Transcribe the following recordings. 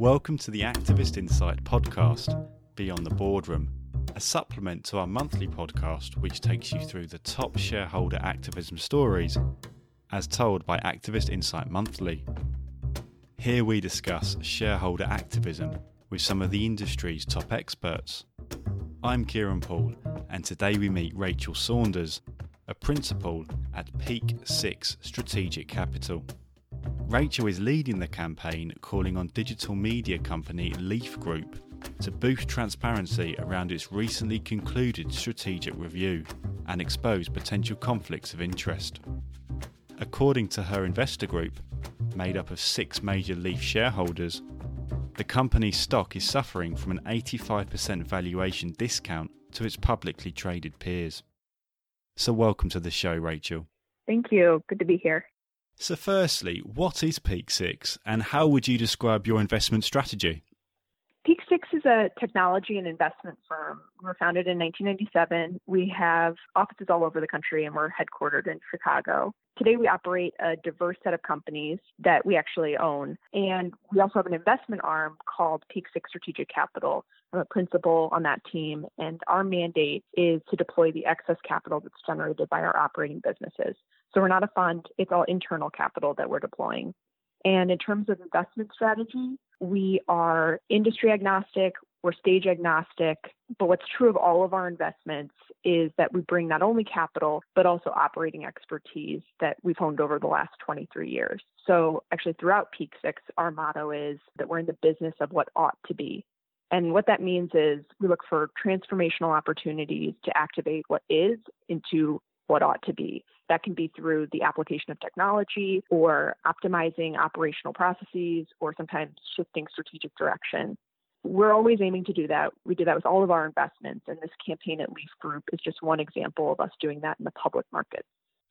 Welcome to the Activist Insight podcast, Beyond the Boardroom, a supplement to our monthly podcast which takes you through the top shareholder activism stories as told by Activist Insight Monthly. Here we discuss shareholder activism with some of the industry's top experts. I'm Kieran Poole, and today we meet Rachel Saunders, a principal at Peak 6 Strategic Capital. Rachel is leading the campaign calling on digital media company Leaf Group to boost transparency around its recently concluded strategic review and expose potential conflicts of interest. According to her investor group, made up of six major Leaf shareholders, the company's stock is suffering from an 85% valuation discount to its publicly traded peers. So, welcome to the show, Rachel. Thank you. Good to be here. So, firstly, what is Peak Six and how would you describe your investment strategy? Peak Six is a technology and investment firm. We were founded in 1997. We have offices all over the country and we're headquartered in Chicago. Today, we operate a diverse set of companies that we actually own. And we also have an investment arm called Peak Six Strategic Capital. I'm a principal on that team. And our mandate is to deploy the excess capital that's generated by our operating businesses. So we're not a fund, it's all internal capital that we're deploying. And in terms of investment strategy, we are industry agnostic, we're stage agnostic, but what's true of all of our investments is that we bring not only capital, but also operating expertise that we've honed over the last 23 years. So, actually, throughout Peak Six, our motto is that we're in the business of what ought to be. And what that means is we look for transformational opportunities to activate what is into what ought to be. That can be through the application of technology or optimizing operational processes or sometimes shifting strategic direction. We're always aiming to do that. We do that with all of our investments, and this campaign at Leaf Group is just one example of us doing that in the public market.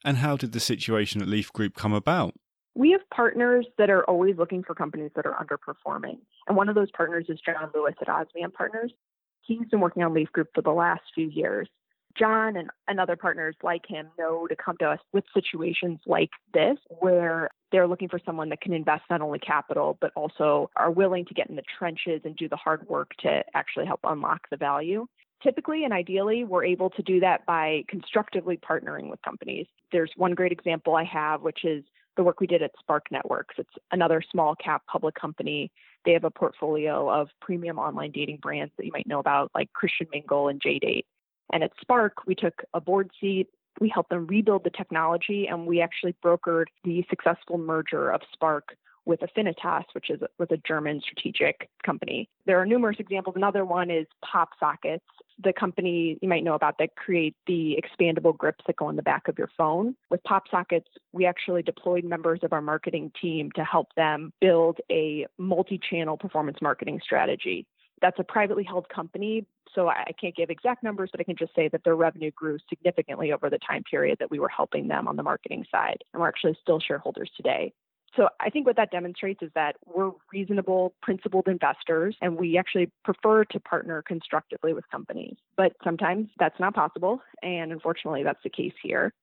And how did the situation at Leaf Group come about? We have partners that are always looking for companies that are underperforming. And one of those partners is John Lewis at Osmium Partners. He's been working on Leaf Group for the last few years. John and, and other partners like him know to come to us with situations like this where they're looking for someone that can invest not only capital, but also are willing to get in the trenches and do the hard work to actually help unlock the value. Typically and ideally, we're able to do that by constructively partnering with companies. There's one great example I have, which is the work we did at Spark Networks. It's another small cap public company. They have a portfolio of premium online dating brands that you might know about, like Christian Mingle and JDate. And at Spark, we took a board seat. We helped them rebuild the technology, and we actually brokered the successful merger of Spark with Affinitas, which is was a German strategic company. There are numerous examples. Another one is Pop Sockets, the company you might know about that create the expandable grips that go on the back of your phone. With Pop Sockets, we actually deployed members of our marketing team to help them build a multi-channel performance marketing strategy. That's a privately held company, so I can't give exact numbers, but I can just say that their revenue grew significantly over the time period that we were helping them on the marketing side. And we're actually still shareholders today. So I think what that demonstrates is that we're reasonable, principled investors, and we actually prefer to partner constructively with companies. But sometimes that's not possible, and unfortunately, that's the case here.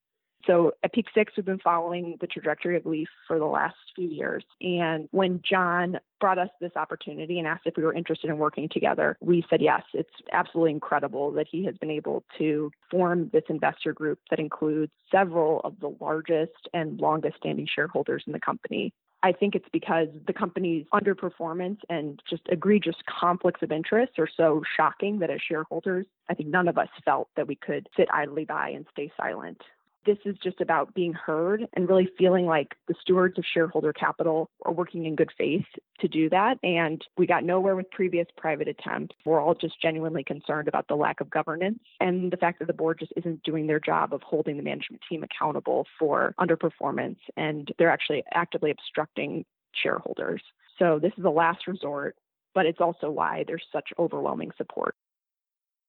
So at Peak Six, we've been following the trajectory of Leaf for the last few years. And when John brought us this opportunity and asked if we were interested in working together, we said yes. It's absolutely incredible that he has been able to form this investor group that includes several of the largest and longest standing shareholders in the company. I think it's because the company's underperformance and just egregious conflicts of interest are so shocking that as shareholders, I think none of us felt that we could sit idly by and stay silent this is just about being heard and really feeling like the stewards of shareholder capital are working in good faith to do that. And we got nowhere with previous private attempts. We're all just genuinely concerned about the lack of governance and the fact that the board just isn't doing their job of holding the management team accountable for underperformance. And they're actually actively obstructing shareholders. So this is a last resort, but it's also why there's such overwhelming support.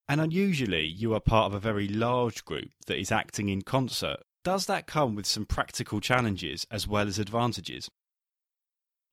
And unusually, you are part of a very large group that is acting in concert. Does that come with some practical challenges as well as advantages?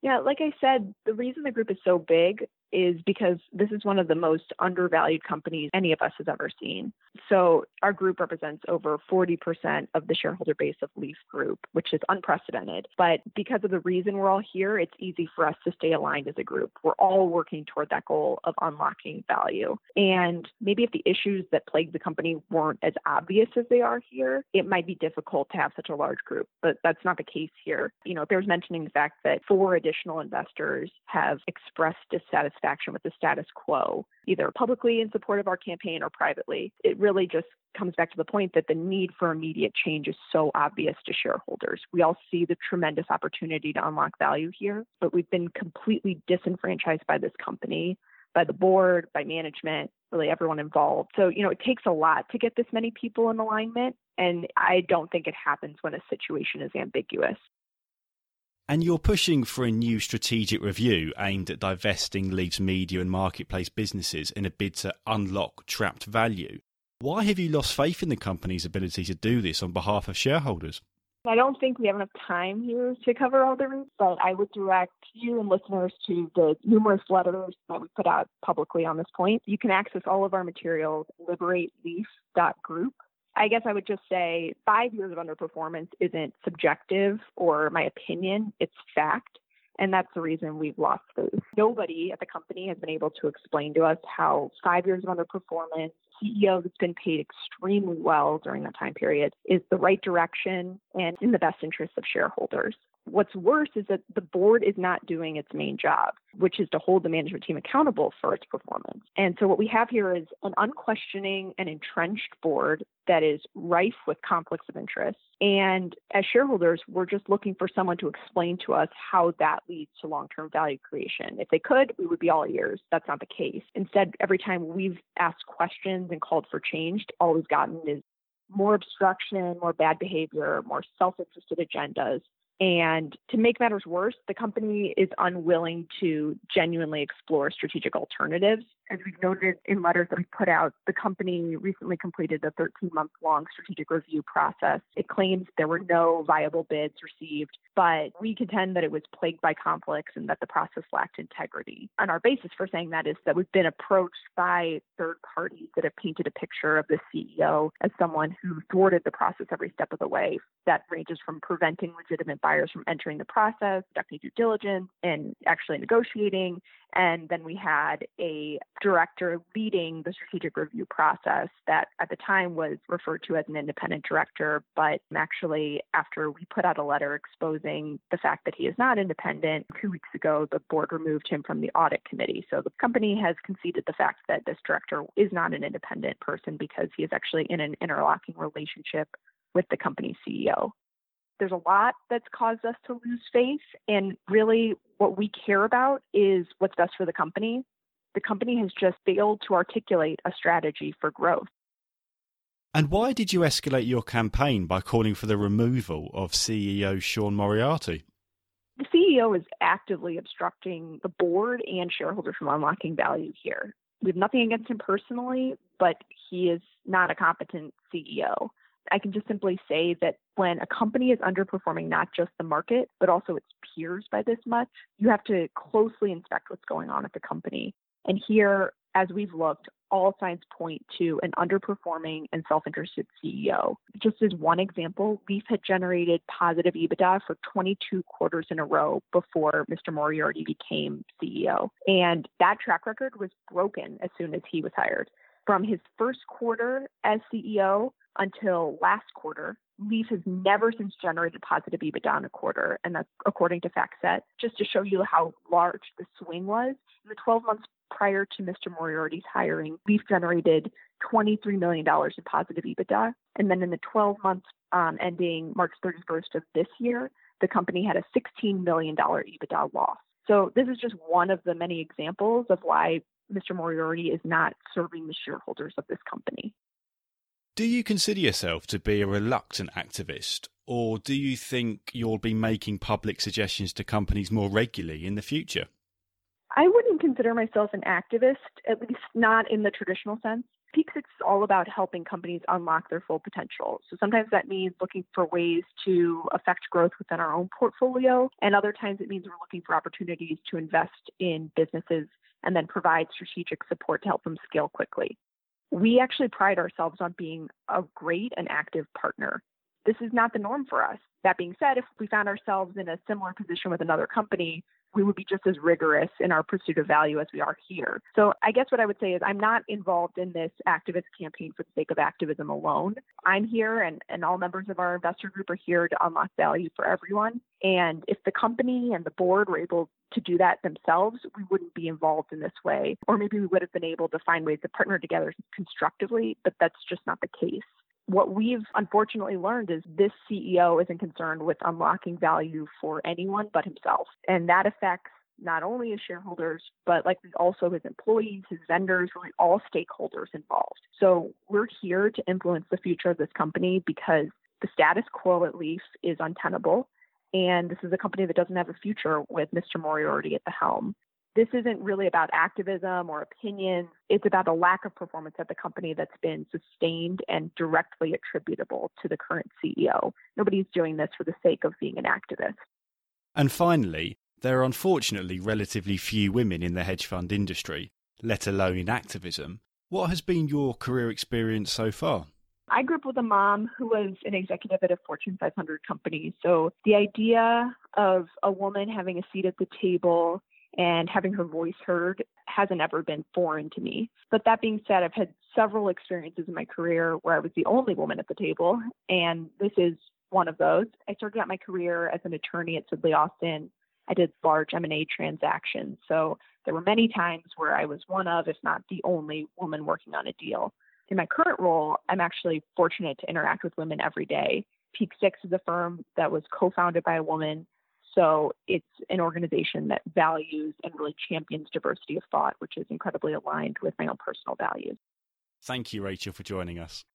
Yeah, like I said, the reason the group is so big is because this is one of the most undervalued companies any of us has ever seen. So our group represents over 40% of the shareholder base of Leaf Group, which is unprecedented. But because of the reason we're all here, it's easy for us to stay aligned as a group. We're all working toward that goal of unlocking value. And maybe if the issues that plague the company weren't as obvious as they are here, it might be difficult to have such a large group. But that's not the case here. You know, there's mentioning the fact that four additional investors have expressed dissatisfaction with the status quo, either publicly in support of our campaign or privately. It really just comes back to the point that the need for immediate change is so obvious to shareholders. We all see the tremendous opportunity to unlock value here, but we've been completely disenfranchised by this company, by the board, by management, really everyone involved. So, you know, it takes a lot to get this many people in alignment, and I don't think it happens when a situation is ambiguous. And you're pushing for a new strategic review aimed at divesting Leaf's media and marketplace businesses in a bid to unlock trapped value. Why have you lost faith in the company's ability to do this on behalf of shareholders? I don't think we have enough time here to cover all the routes, but I would direct you and listeners to the numerous letters that we put out publicly on this point. You can access all of our materials at liberateleaf.group. I guess I would just say five years of underperformance isn't subjective or my opinion, it's fact. And that's the reason we've lost those. Nobody at the company has been able to explain to us how five years of underperformance, CEO that's been paid extremely well during that time period, is the right direction and in the best interest of shareholders. What's worse is that the board is not doing its main job, which is to hold the management team accountable for its performance. And so what we have here is an unquestioning and entrenched board that is rife with conflicts of interest. And as shareholders, we're just looking for someone to explain to us how that leads to long term value creation. If they could, we would be all ears. That's not the case. Instead, every time we've asked questions and called for change, all we've gotten is more obstruction, more bad behavior, more self interested agendas. And to make matters worse, the company is unwilling to genuinely explore strategic alternatives. As we've noted in letters that we put out, the company recently completed a 13 month long strategic review process. It claims there were no viable bids received, but we contend that it was plagued by conflicts and that the process lacked integrity. And our basis for saying that is that we've been approached by third parties that have painted a picture of the CEO as someone who thwarted the process every step of the way. That ranges from preventing legitimate buyers from entering the process, conducting due diligence, and actually negotiating. And then we had a director leading the strategic review process that at the time was referred to as an independent director. But actually, after we put out a letter exposing the fact that he is not independent, two weeks ago, the board removed him from the audit committee. So the company has conceded the fact that this director is not an independent person because he is actually in an interlocking relationship with the company's CEO there's a lot that's caused us to lose faith. And really, what we care about is what's best for the company. The company has just failed to articulate a strategy for growth. And why did you escalate your campaign by calling for the removal of CEO Sean Moriarty? The CEO is actively obstructing the board and shareholders from unlocking value here. We have nothing against him personally, but he is not a competent CEO. I can just simply say that when a company is underperforming not just the market, but also its peers by this much, you have to closely inspect what's going on at the company. And here, as we've looked, all signs point to an underperforming and self interested CEO. Just as one example, Leaf had generated positive EBITDA for 22 quarters in a row before Mr. Moriarty became CEO. And that track record was broken as soon as he was hired. From his first quarter as CEO until last quarter, Leaf has never since generated positive EBITDA in a quarter, and that's according to FactSet. Just to show you how large the swing was, in the 12 months prior to Mr. Moriarty's hiring, Leaf generated $23 million in positive EBITDA. And then in the 12 months um, ending March 31st of this year, the company had a $16 million EBITDA loss. So this is just one of the many examples of why Mr. Moriarty is not serving the shareholders of this company. Do you consider yourself to be a reluctant activist, or do you think you'll be making public suggestions to companies more regularly in the future? I wouldn't consider myself an activist, at least not in the traditional sense. Peak Six is all about helping companies unlock their full potential. So sometimes that means looking for ways to affect growth within our own portfolio, and other times it means we're looking for opportunities to invest in businesses and then provide strategic support to help them scale quickly. We actually pride ourselves on being a great and active partner. This is not the norm for us. That being said, if we found ourselves in a similar position with another company, we would be just as rigorous in our pursuit of value as we are here. So I guess what I would say is I'm not involved in this activist campaign for the sake of activism alone. I'm here and, and all members of our investor group are here to unlock value for everyone. And if the company and the board were able to do that themselves, we wouldn't be involved in this way. Or maybe we would have been able to find ways to partner together constructively, but that's just not the case what we've unfortunately learned is this CEO isn't concerned with unlocking value for anyone but himself. And that affects not only his shareholders, but likely also his employees, his vendors, really all stakeholders involved. So we're here to influence the future of this company because the status quo at least, is untenable. And this is a company that doesn't have a future with Mr. Moriarty at the helm this isn't really about activism or opinions. It's about a lack of performance at the company that's been sustained and directly attributable to the current CEO. Nobody's doing this for the sake of being an activist. And finally, there are unfortunately relatively few women in the hedge fund industry, let alone in activism. What has been your career experience so far? I grew up with a mom who was an executive at a Fortune 500 company. So the idea of a woman having a seat at the table and having her voice heard hasn't ever been foreign to me. But that being said, I've had several experiences in my career where I was the only woman at the table, and this is one of those. I started out my career as an attorney at Sidley Austin. I did large M&A transactions, so there were many times where I was one of, if not the only, woman working on a deal. In my current role, I'm actually fortunate to interact with women every day. Peak Six is a firm that was co-founded by a woman so it's an organization that values and really champions diversity of thought, which is incredibly aligned with my own personal values. Thank you, Rachel, for joining us.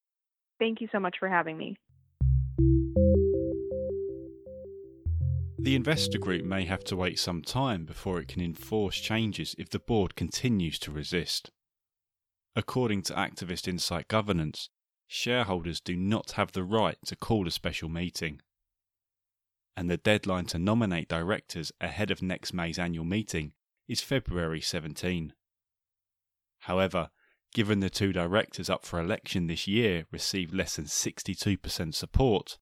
Thank you so much for having me. The investor group may have to wait some time before it can enforce changes if the board continues to resist. According to Activist Insight Governance, shareholders do not have the right to call a special meeting and the deadline to nominate directors ahead of next May's annual meeting is February 17. However, given the two directors up for election this year received less than 62% support,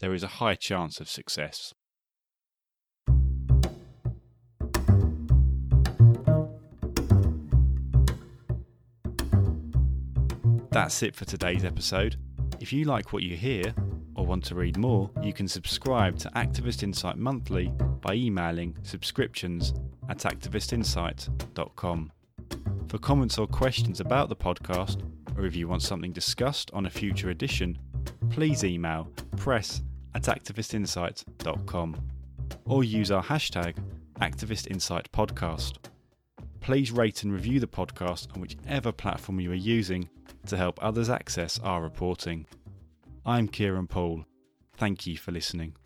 there is a high chance of success. That's it for today's episode. If you like what you hear, want to read more, you can subscribe to Activist Insight Monthly by emailing subscriptions at activistinsight.com. For comments or questions about the podcast, or if you want something discussed on a future edition, please email press at activistinsight.com or use our hashtag ActivistInsightPodcast. Please rate and review the podcast on whichever platform you are using to help others access our reporting. I'm Kieran Poole. Thank you for listening.